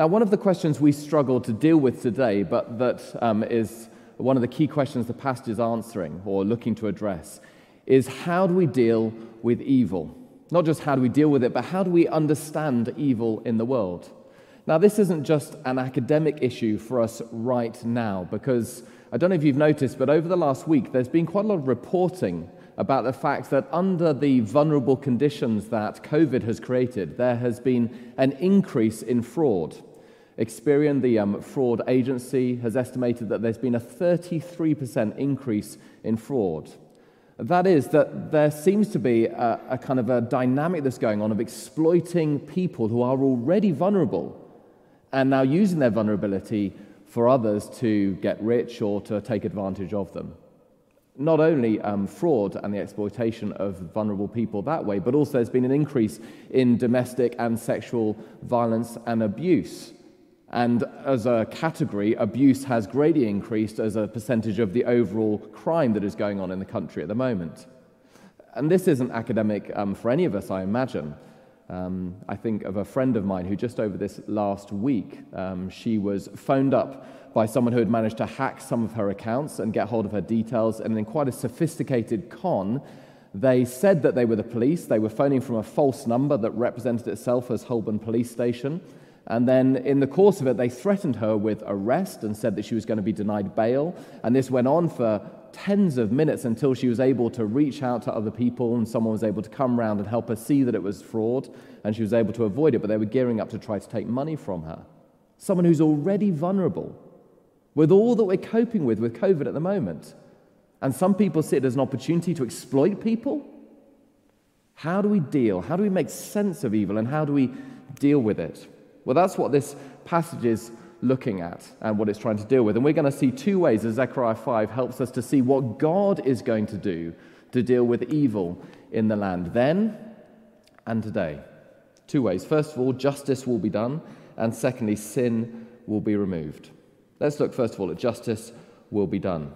Now, one of the questions we struggle to deal with today, but that um, is one of the key questions the passage is answering or looking to address, is how do we deal with evil? Not just how do we deal with it, but how do we understand evil in the world? Now, this isn't just an academic issue for us right now, because I don't know if you've noticed, but over the last week, there's been quite a lot of reporting about the fact that under the vulnerable conditions that COVID has created, there has been an increase in fraud. Experian, the um, fraud agency, has estimated that there's been a 33% increase in fraud. That is, that there seems to be a, a kind of a dynamic that's going on of exploiting people who are already vulnerable and now using their vulnerability for others to get rich or to take advantage of them not only um, fraud and the exploitation of vulnerable people that way, but also there's been an increase in domestic and sexual violence and abuse. And as a category, abuse has greatly increased as a percentage of the overall crime that is going on in the country at the moment. And this isn't academic um, for any of us, I imagine. Um, I think of a friend of mine who just over this last week, um, she was phoned up by someone who had managed to hack some of her accounts and get hold of her details. And in quite a sophisticated con, they said that they were the police. They were phoning from a false number that represented itself as Holborn Police Station. And then, in the course of it, they threatened her with arrest and said that she was going to be denied bail. And this went on for tens of minutes until she was able to reach out to other people and someone was able to come round and help her see that it was fraud and she was able to avoid it. But they were gearing up to try to take money from her. Someone who's already vulnerable with all that we're coping with with COVID at the moment. And some people see it as an opportunity to exploit people. How do we deal? How do we make sense of evil and how do we deal with it? Well, that's what this passage is looking at and what it's trying to deal with. And we're going to see two ways as Zechariah 5 helps us to see what God is going to do to deal with evil in the land then and today. Two ways. First of all, justice will be done, and secondly, sin will be removed. Let's look first of all at justice will be done.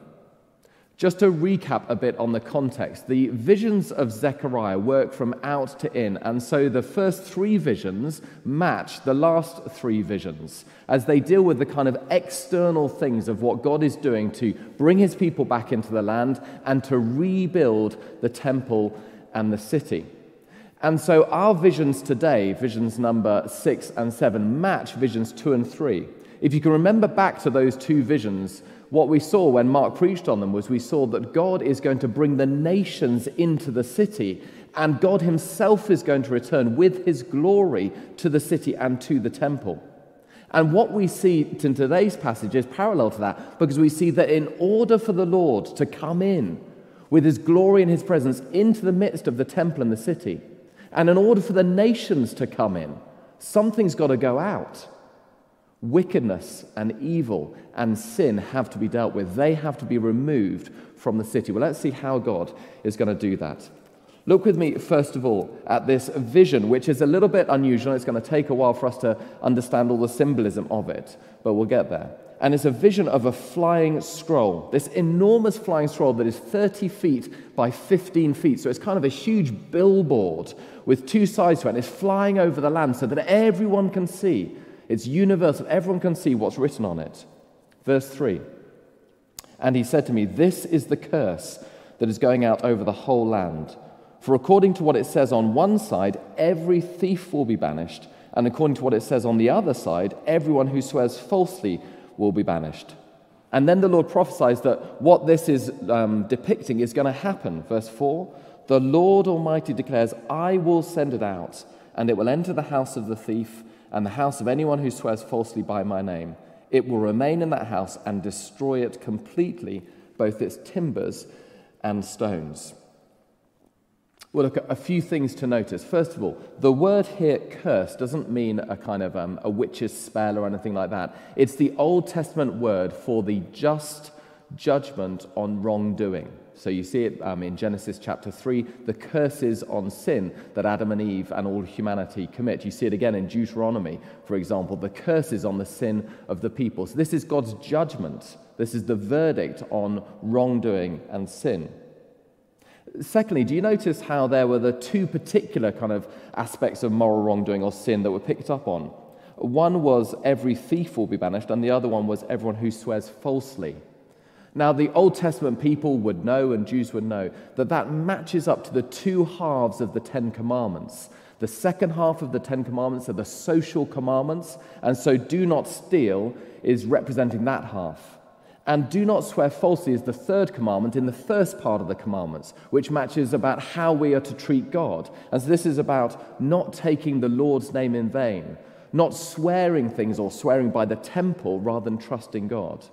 Just to recap a bit on the context, the visions of Zechariah work from out to in, and so the first three visions match the last three visions as they deal with the kind of external things of what God is doing to bring his people back into the land and to rebuild the temple and the city. And so our visions today, visions number six and seven, match visions two and three. If you can remember back to those two visions, what we saw when Mark preached on them was we saw that God is going to bring the nations into the city, and God Himself is going to return with His glory to the city and to the temple. And what we see in today's passage is parallel to that, because we see that in order for the Lord to come in with His glory and His presence into the midst of the temple and the city, and in order for the nations to come in, something's got to go out wickedness and evil and sin have to be dealt with. They have to be removed from the city. Well, let's see how God is going to do that. Look with me, first of all, at this vision, which is a little bit unusual. It's going to take a while for us to understand all the symbolism of it, but we'll get there. And it's a vision of a flying scroll, this enormous flying scroll that is 30 feet by 15 feet. So it's kind of a huge billboard with two sides to it. And it's flying over the land so that everyone can see it's universal. Everyone can see what's written on it. Verse 3 And he said to me, This is the curse that is going out over the whole land. For according to what it says on one side, every thief will be banished. And according to what it says on the other side, everyone who swears falsely will be banished. And then the Lord prophesies that what this is um, depicting is going to happen. Verse 4 The Lord Almighty declares, I will send it out, and it will enter the house of the thief and the house of anyone who swears falsely by my name. It will remain in that house and destroy it completely, both its timbers and stones. Well, look, at a few things to notice. First of all, the word here, curse, doesn't mean a kind of um, a witch's spell or anything like that. It's the Old Testament word for the just judgment on wrongdoing. So you see it um, in Genesis chapter 3, the curses on sin that Adam and Eve and all humanity commit. You see it again in Deuteronomy, for example, the curses on the sin of the people. So this is God's judgment. This is the verdict on wrongdoing and sin. Secondly, do you notice how there were the two particular kind of aspects of moral wrongdoing or sin that were picked up on? One was every thief will be banished, and the other one was everyone who swears falsely. Now, the Old Testament people would know, and Jews would know, that that matches up to the two halves of the Ten Commandments. The second half of the Ten Commandments are the social commandments, and so do not steal is representing that half. And do not swear falsely is the third commandment in the first part of the commandments, which matches about how we are to treat God. And so this is about not taking the Lord's name in vain, not swearing things or swearing by the temple rather than trusting God.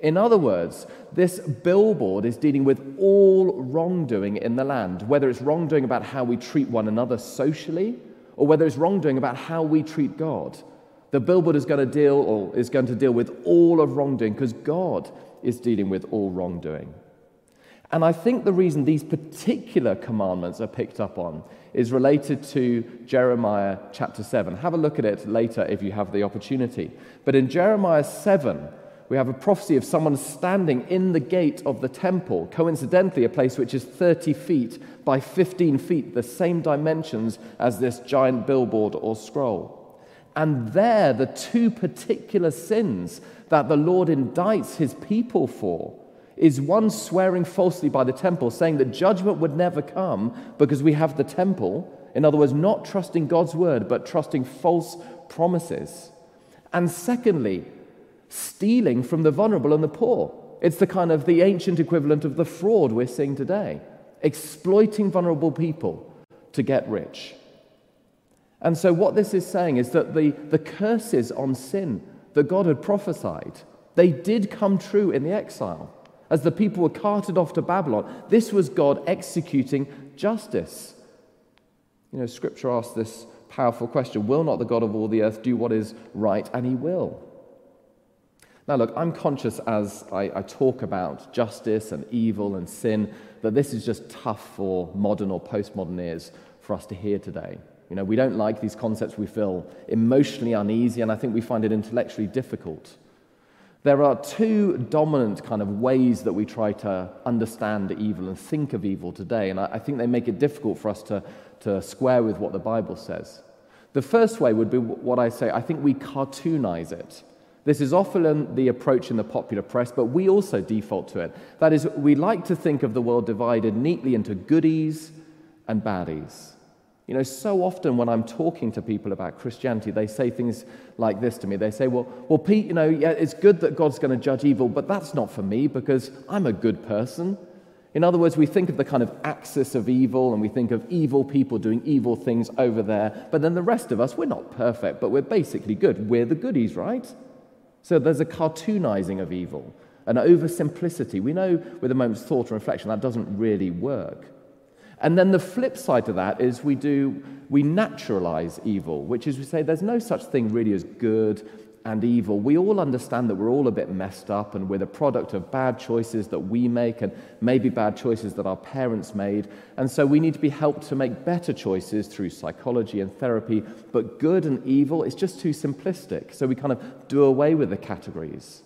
In other words, this billboard is dealing with all wrongdoing in the land, whether it's wrongdoing about how we treat one another socially or whether it's wrongdoing about how we treat God. The billboard is going to deal or is going to deal with all of wrongdoing because God is dealing with all wrongdoing. And I think the reason these particular commandments are picked up on is related to Jeremiah chapter 7. Have a look at it later if you have the opportunity. But in Jeremiah 7, we have a prophecy of someone standing in the gate of the temple, coincidentally, a place which is 30 feet by 15 feet, the same dimensions as this giant billboard or scroll. And there, the two particular sins that the Lord indicts his people for is one swearing falsely by the temple, saying that judgment would never come because we have the temple. In other words, not trusting God's word, but trusting false promises. And secondly, stealing from the vulnerable and the poor. It's the kind of the ancient equivalent of the fraud we're seeing today, exploiting vulnerable people to get rich. And so, what this is saying is that the, the curses on sin that God had prophesied, they did come true in the exile. As the people were carted off to Babylon, this was God executing justice. You know, Scripture asks this powerful question Will not the God of all the earth do what is right? And He will. Now, look, I'm conscious as I, I, talk about justice and evil and sin that this is just tough for modern or postmodern ears for us to hear today. You know, we don't like these concepts, we feel emotionally uneasy, and I think we find it intellectually difficult. There are two dominant kind of ways that we try to understand evil and think of evil today, and I, I think they make it difficult for us to, to square with what the Bible says. The first way would be what I say I think we cartoonize it. This is often the approach in the popular press, but we also default to it. That is, we like to think of the world divided neatly into goodies and baddies. You know, so often when I'm talking to people about Christianity, they say things like this to me. They say, Well, well Pete, you know, yeah, it's good that God's going to judge evil, but that's not for me because I'm a good person. In other words, we think of the kind of axis of evil and we think of evil people doing evil things over there, but then the rest of us, we're not perfect, but we're basically good. We're the goodies, right? So there's a cartoonizing of evil, an oversimplicity. We know with a moment's thought and reflection that doesn't really work. And then the flip side to that is we do we naturalize evil, which is we say there's no such thing really as good and evil. We all understand that we're all a bit messed up and we're the product of bad choices that we make and maybe bad choices that our parents made. And so we need to be helped to make better choices through psychology and therapy. But good and evil is just too simplistic. So we kind of do away with the categories.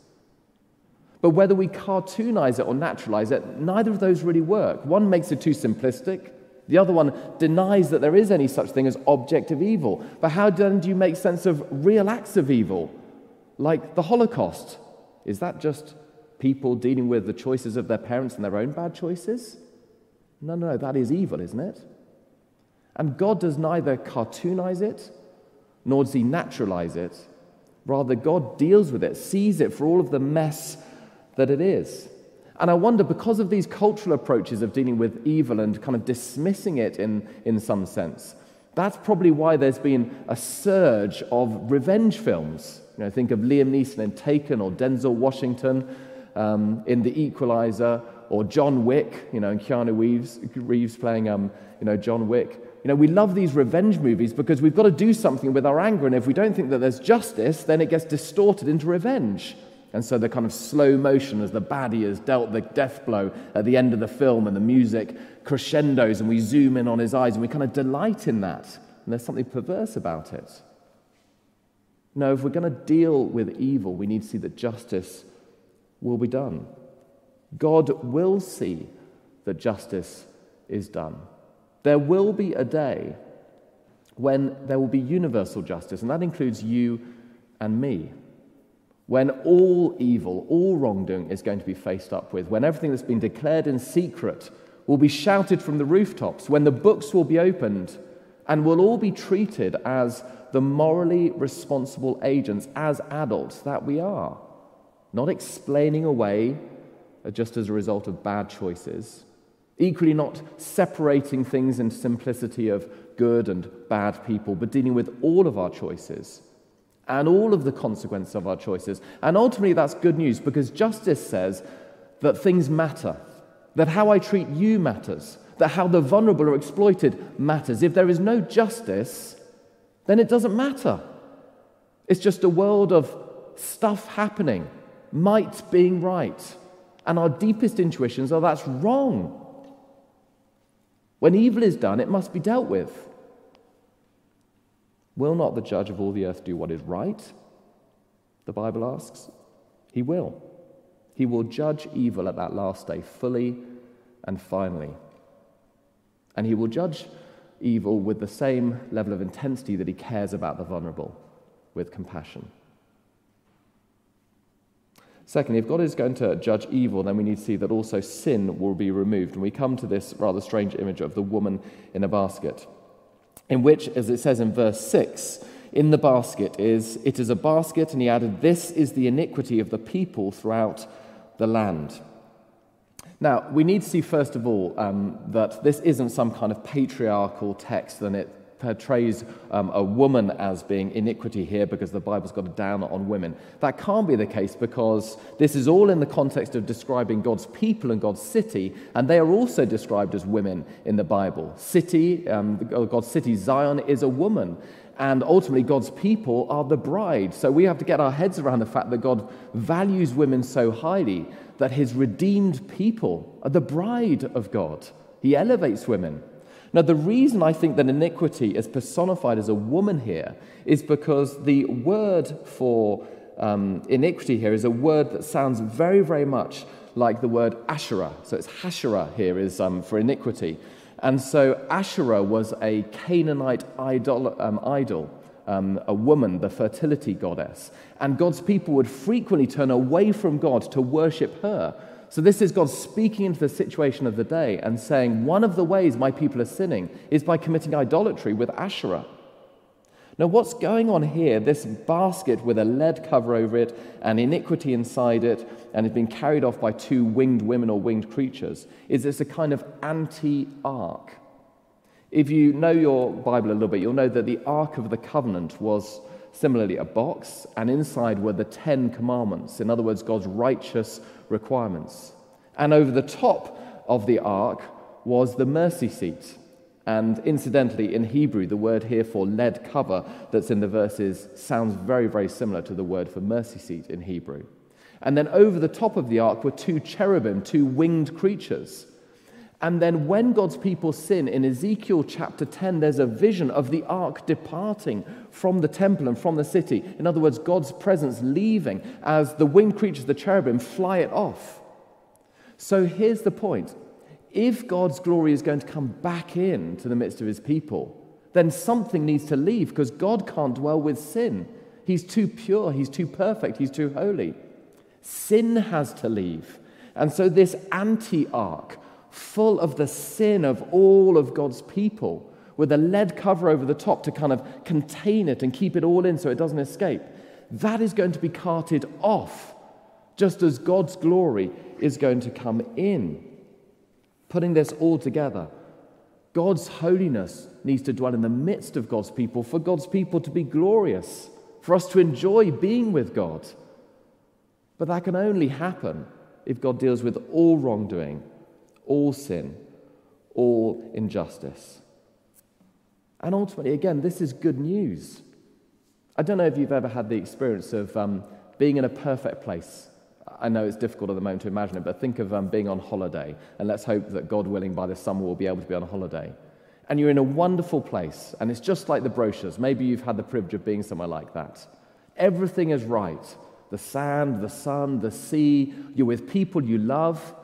But whether we cartoonize it or naturalize it, neither of those really work. One makes it too simplistic. The other one denies that there is any such thing as objective evil. But how then do you make sense of real acts of evil? Like the Holocaust. Is that just people dealing with the choices of their parents and their own bad choices? No, no, no, that is evil, isn't it? And God does neither cartoonize it nor does he naturalize it. Rather, God deals with it, sees it for all of the mess that it is. And I wonder, because of these cultural approaches of dealing with evil and kind of dismissing it in, in some sense, that's probably why there's been a surge of revenge films. You know, think of Liam Neeson in Taken or Denzel Washington um, in The Equalizer or John Wick, you know, and Keanu Reeves, Reeves playing, um, you know, John Wick. You know, we love these revenge movies because we've got to do something with our anger, and if we don't think that there's justice, then it gets distorted into revenge. And so the kind of slow motion as the baddie has dealt the death blow at the end of the film and the music crescendos and we zoom in on his eyes and we kind of delight in that. And there's something perverse about it. No, if we're going to deal with evil, we need to see that justice will be done. God will see that justice is done. There will be a day when there will be universal justice, and that includes you and me. When all evil, all wrongdoing is going to be faced up with, when everything that's been declared in secret will be shouted from the rooftops, when the books will be opened, and we'll all be treated as the morally responsible agents, as adults that we are, not explaining away uh, just as a result of bad choices, equally not separating things in simplicity of good and bad people, but dealing with all of our choices and all of the consequences of our choices. And ultimately, that's good news because justice says that things matter, that how I treat you matters, that how the vulnerable are exploited matters. If there is no justice, then it doesn't matter. It's just a world of stuff happening, might being right, and our deepest intuitions are that's wrong. When evil is done, it must be dealt with. Will not the judge of all the earth do what is right? The Bible asks. He will. He will judge evil at that last day fully and finally. And he will judge evil with the same level of intensity that he cares about the vulnerable, with compassion. Secondly, if God is going to judge evil, then we need to see that also sin will be removed. And we come to this rather strange image of the woman in a basket in which, as it says in verse 6, in the basket is, it is a basket, and he added, This is the iniquity of the people throughout the land. Now, we need to see, first of all, um, that this isn't some kind of patriarchal text, and it portrays um, a woman as being iniquity here because the Bible's got a down on women. That can't be the case because this is all in the context of describing God's people and God's city, and they are also described as women in the Bible. City, um, God's city, Zion, is a woman. And ultimately, God's people are the bride. So we have to get our heads around the fact that God values women so highly that his redeemed people are the bride of God. He elevates women. Now, the reason I think that iniquity is personified as a woman here is because the word for um, iniquity here is a word that sounds very, very much like the word Asherah. So it's Hasherah here is um, for iniquity. And so Asherah was a Canaanite idol, um, idol um, a woman, the fertility goddess. And God's people would frequently turn away from God to worship her so, this is God speaking into the situation of the day and saying, One of the ways my people are sinning is by committing idolatry with Asherah. Now, what's going on here, this basket with a lead cover over it and iniquity inside it, and it's been carried off by two winged women or winged creatures, is it's a kind of anti ark. If you know your Bible a little bit, you'll know that the Ark of the Covenant was Similarly, a box, and inside were the Ten Commandments, in other words, God's righteous requirements. And over the top of the ark was the mercy seat. And incidentally, in Hebrew, the word here for lead cover that's in the verses sounds very, very similar to the word for mercy seat in Hebrew. And then over the top of the ark were two cherubim, two winged creatures. And then when God's people sin, in Ezekiel chapter 10, there's a vision of the ark departing from the temple and from the city. In other words, God's presence leaving as the winged creatures, the cherubim, fly it off. So here's the point if God's glory is going to come back in to the midst of his people, then something needs to leave because God can't dwell with sin. He's too pure, he's too perfect, he's too holy. Sin has to leave. And so this anti ark, full of the sin of all of God's people, with a lead cover over the top to kind of contain it and keep it all in so it doesn't escape. That is going to be carted off, just as God's glory is going to come in. Putting this all together, God's holiness needs to dwell in the midst of God's people for God's people to be glorious, for us to enjoy being with God. But that can only happen if God deals with all wrongdoing all sin, all injustice. And ultimately, again, this is good news. I don't know if you've ever had the experience of um, being in a perfect place. I know it's difficult at the moment to imagine it, but think of um, being on holiday. And let's hope that, God willing, by this summer we'll be able to be on holiday. And you're in a wonderful place, and it's just like the brochures. Maybe you've had the privilege of being somewhere like that. Everything is right the sand, the sun, the sea. You're with people you love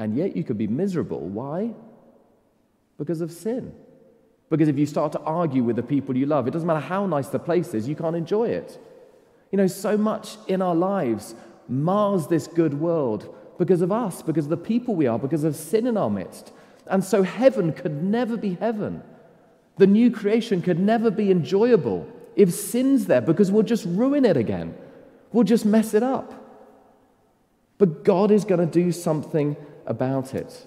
and yet you could be miserable. Why? Because of sin. Because if you start to argue with the people you love, it doesn't matter how nice the place is, you can't enjoy it. You know, so much in our lives mars this good world because of us, because of the people we are, because of sin in our midst. And so heaven could never be heaven. The new creation could never be enjoyable if sin's there because we'll just ruin it again. We'll just mess it up. But God is going to do something about it.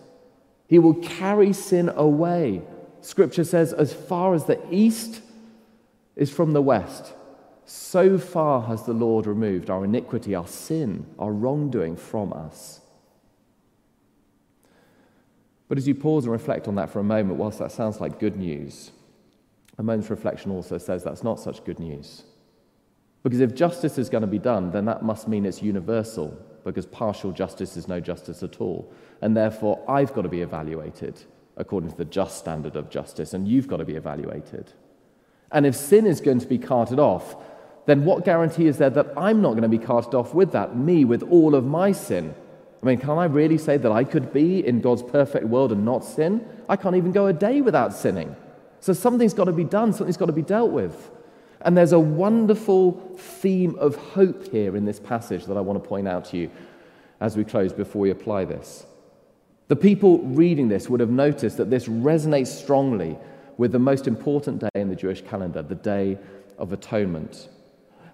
He will carry sin away. Scripture says, as far as the east is from the west, so far has the Lord removed our iniquity, our sin, our wrongdoing from us. But as you pause and reflect on that for a moment, whilst that sounds like good news, a moment's reflection also says that's not such good news. Because if justice is going to be done, then that must mean it's universal, because partial justice is no justice at all. And therefore, I've got to be evaluated according to the just standard of justice, and you've got to be evaluated. And if sin is going to be carted off, then what guarantee is there that I'm not going to be cast off with that, me, with all of my sin? I mean, can I really say that I could be in God's perfect world and not sin? I can't even go a day without sinning. So something's got to be done, something's got to be dealt with. And there's a wonderful theme of hope here in this passage that I want to point out to you as we close before we apply this. The people reading this would have noticed that this resonates strongly with the most important day in the Jewish calendar, the Day of Atonement.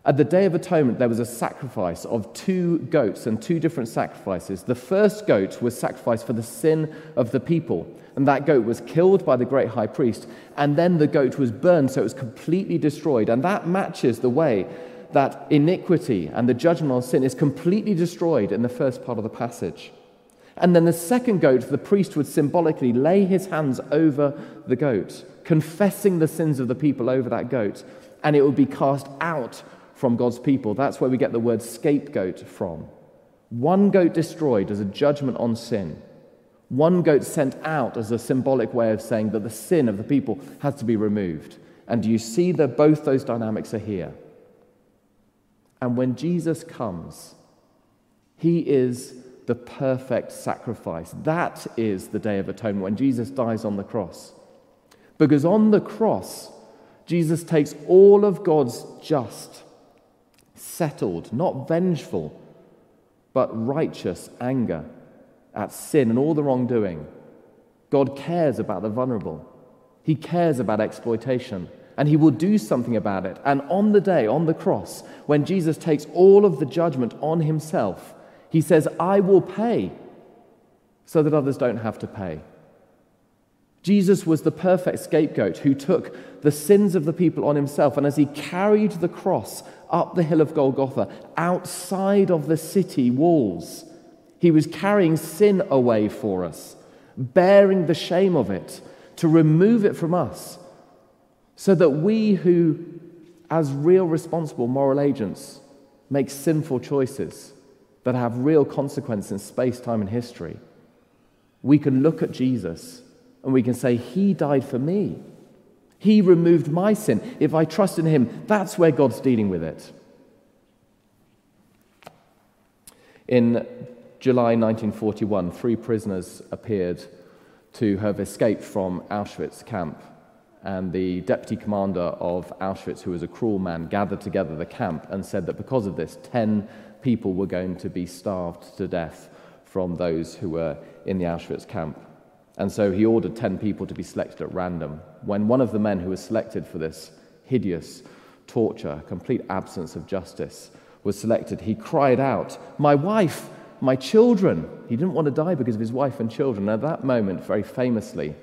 At the Day of Atonement, there was a sacrifice of two goats and two different sacrifices. The first goat was sacrificed for the sin of the people. And that goat was killed by the great high priest. And then the goat was burned, so it was completely destroyed. And that matches the way that iniquity and the judgment on sin is completely destroyed in the first part of the passage. And then the second goat, the priest would symbolically lay his hands over the goat, confessing the sins of the people over that goat, and it would be cast out from God's people. That's where we get the word scapegoat from. One goat destroyed as a judgment on sin. One goat sent out as a symbolic way of saying that the sin of the people has to be removed. And you see that both those dynamics are here? And when Jesus comes, he is the perfect sacrifice. That is the Day of Atonement, when Jesus dies on the cross. Because on the cross, Jesus takes all of God's just, settled, not vengeful, but righteous anger at sin and all the wrongdoing. God cares about the vulnerable, He cares about exploitation, and He will do something about it. And on the day, on the cross, when Jesus takes all of the judgment on Himself, He says, I will pay so that others don't have to pay. Jesus was the perfect scapegoat who took the sins of the people on himself, and as he carried the cross up the hill of Golgotha, outside of the city walls, he was carrying sin away for us, bearing the shame of it, to remove it from us, so that we who, as real responsible moral agents, make sinful choices that have real consequence in space, time, and history, we can look at Jesus and we can say, He died for me. He removed my sin. If I trust in Him, that's where God's dealing with it. In July 1941, three prisoners appeared to have escaped from Auschwitz camp. And the deputy commander of Auschwitz, who was a cruel man, gathered together the camp and said that because of this, 10 people were going to be starved to death from those who were in the Auschwitz camp. And so he ordered 10 people to be selected at random. When one of the men who was selected for this hideous torture, complete absence of justice, was selected, he cried out, My wife! my children. He didn't want to die because of his wife and children. And at that moment, very famously,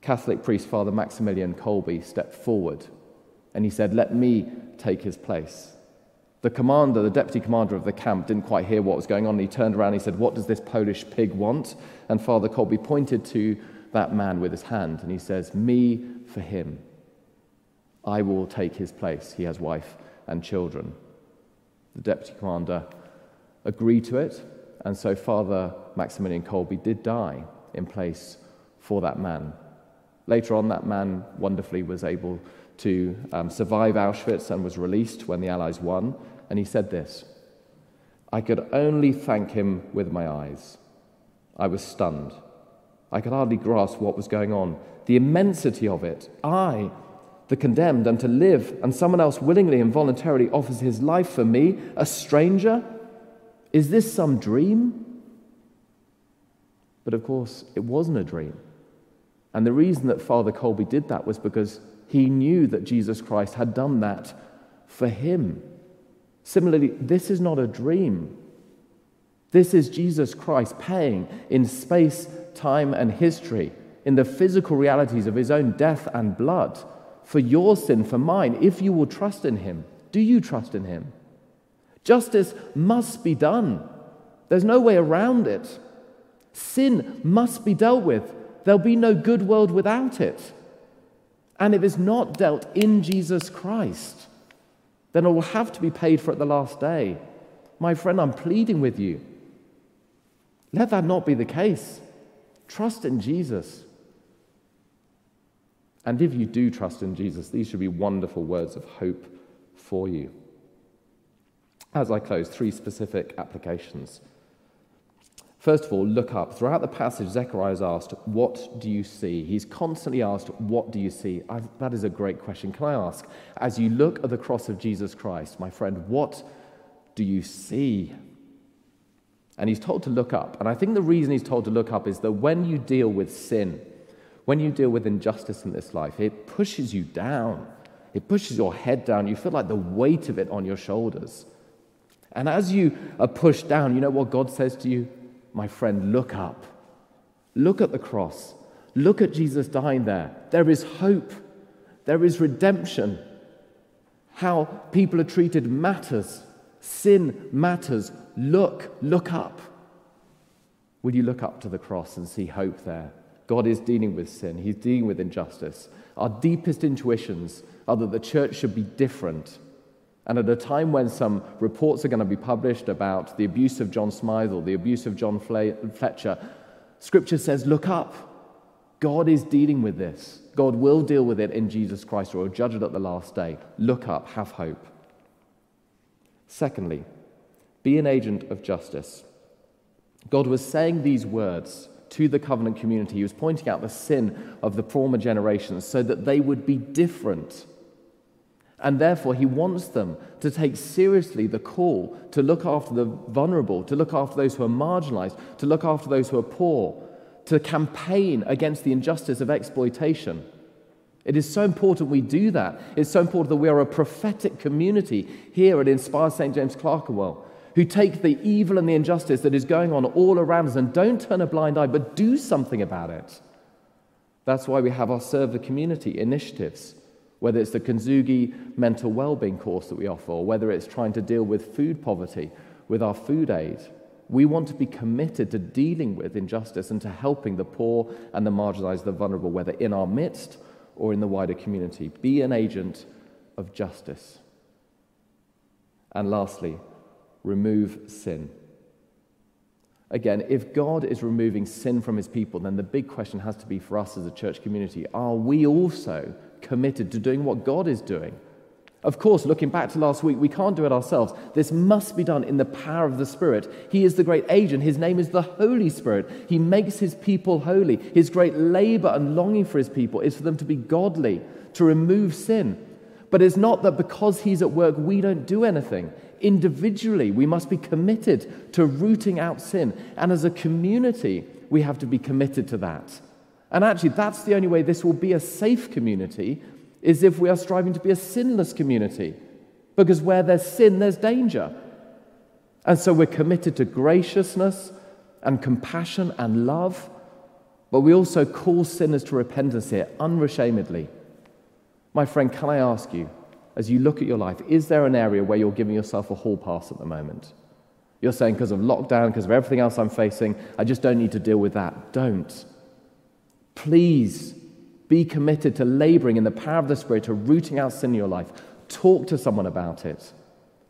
Catholic priest Father Maximilian Kolbe stepped forward and he said, Let me take his place. The commander, the deputy commander of the camp, didn't quite hear what was going on. He turned around and he said, What does this Polish pig want? And Father Kolbe pointed to that man with his hand and he says, Me for him. I will take his place. He has wife and children. The deputy commander agreed to it, and so Father Maximilian Kolbe did die in place for that man. Later on, that man wonderfully was able to um, survive Auschwitz and was released when the Allies won. And he said this I could only thank him with my eyes. I was stunned. I could hardly grasp what was going on. The immensity of it. I, the condemned, and to live, and someone else willingly and voluntarily offers his life for me, a stranger? Is this some dream? But of course, it wasn't a dream. And the reason that Father Kolbe did that was because he knew that Jesus Christ had done that for him. Similarly, this is not a dream. This is Jesus Christ paying in space, time, and history, in the physical realities of his own death and blood, for your sin, for mine, if you will trust in him. Do you trust in him? Justice must be done. There's no way around it. Sin must be dealt with. There'll be no good world without it. And if it's not dealt in Jesus Christ, then it will have to be paid for at the last day. My friend, I'm pleading with you. Let that not be the case. Trust in Jesus. And if you do trust in Jesus, these should be wonderful words of hope for you. As I close, three specific applications. First of all, look up. Throughout the passage, Zechariah is asked, What do you see? He's constantly asked, What do you see? I've, that is a great question. Can I ask, as you look at the cross of Jesus Christ, my friend, what do you see? And he's told to look up. And I think the reason he's told to look up is that when you deal with sin, when you deal with injustice in this life, it pushes you down. It pushes your head down. You feel like the weight of it on your shoulders. And as you are pushed down, you know what God says to you? My friend, look up. Look at the cross. Look at Jesus dying there. There is hope. There is redemption. How people are treated matters. Sin matters. Look, look up. Will you look up to the cross and see hope there? God is dealing with sin, He's dealing with injustice. Our deepest intuitions are that the church should be different and at a time when some reports are going to be published about the abuse of John Smythell, the abuse of John Fletcher, Scripture says, Look up. God is dealing with this. God will deal with it in Jesus Christ or will judge it at the last day. Look up, have hope. Secondly, be an agent of justice. God was saying these words to the covenant community. He was pointing out the sin of the former generations so that they would be different and therefore, he wants them to take seriously the call to look after the vulnerable, to look after those who are marginalized, to look after those who are poor, to campaign against the injustice of exploitation. It is so important we do that. It's so important that we are a prophetic community here at Inspire St. James Clerkenwell who take the evil and the injustice that is going on all around us and don't turn a blind eye, but do something about it. That's why we have our Serve the Community initiatives whether it's the Kintsugi mental well-being course that we offer, or whether it's trying to deal with food poverty with our food aid. We want to be committed to dealing with injustice and to helping the poor and the marginalized, the vulnerable, whether in our midst or in the wider community. Be an agent of justice. And lastly, remove sin. Again, if God is removing sin from his people, then the big question has to be for us as a church community are we also committed to doing what God is doing. Of course, looking back to last week, we can't do it ourselves. This must be done in the power of the Spirit. He is the great agent. His name is the Holy Spirit. He makes his people holy. His great labor and longing for his people is for them to be godly, to remove sin. But it's not that because he's at work, we don't do anything. Individually, we must be committed to rooting out sin. And as a community, we have to be committed to that. And actually, that's the only way this will be a safe community, is if we are striving to be a sinless community. Because where there's sin, there's danger. And so we're committed to graciousness and compassion and love, but we also call sinners to repentance here unashamedly. My friend, can I ask you, as you look at your life, is there an area where you're giving yourself a hall pass at the moment? You're saying, because of lockdown, because of everything else I'm facing, I just don't need to deal with that. Don't. Please be committed to laboring in the power of the Spirit, to rooting out sin in your life. Talk to someone about it.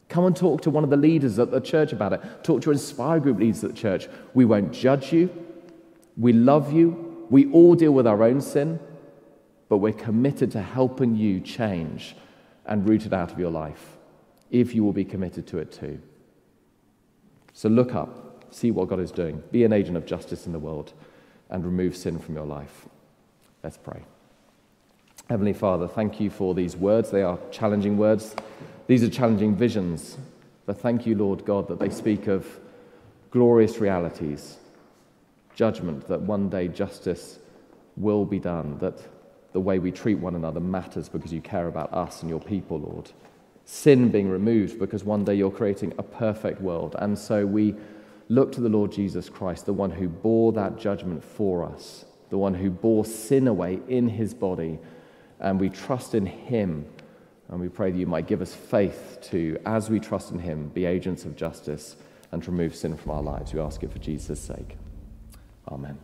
Come and talk to one of the leaders at the church about it. Talk to your Inspire Group leaders at the church. We won't judge you. We love you. We all deal with our own sin, but we're committed to helping you change and root it out of your life if you will be committed to it too. So look up, see what God is doing, be an agent of justice in the world and remove sin from your life. Let's pray. Heavenly Father, thank you for these words. They are challenging words. These are challenging visions. But thank you, Lord God, that they speak of glorious realities, judgment, that one day justice will be done, that the way we treat one another matters because you care about us and your people, Lord. Sin being removed because one day you're creating a perfect world. And so we look to the Lord Jesus Christ, the one who bore that judgment for us, the one who bore sin away in his body. And we trust in him. And we pray that you might give us faith to, as we trust in him, be agents of justice and to remove sin from our lives. We ask it for Jesus' sake. Amen.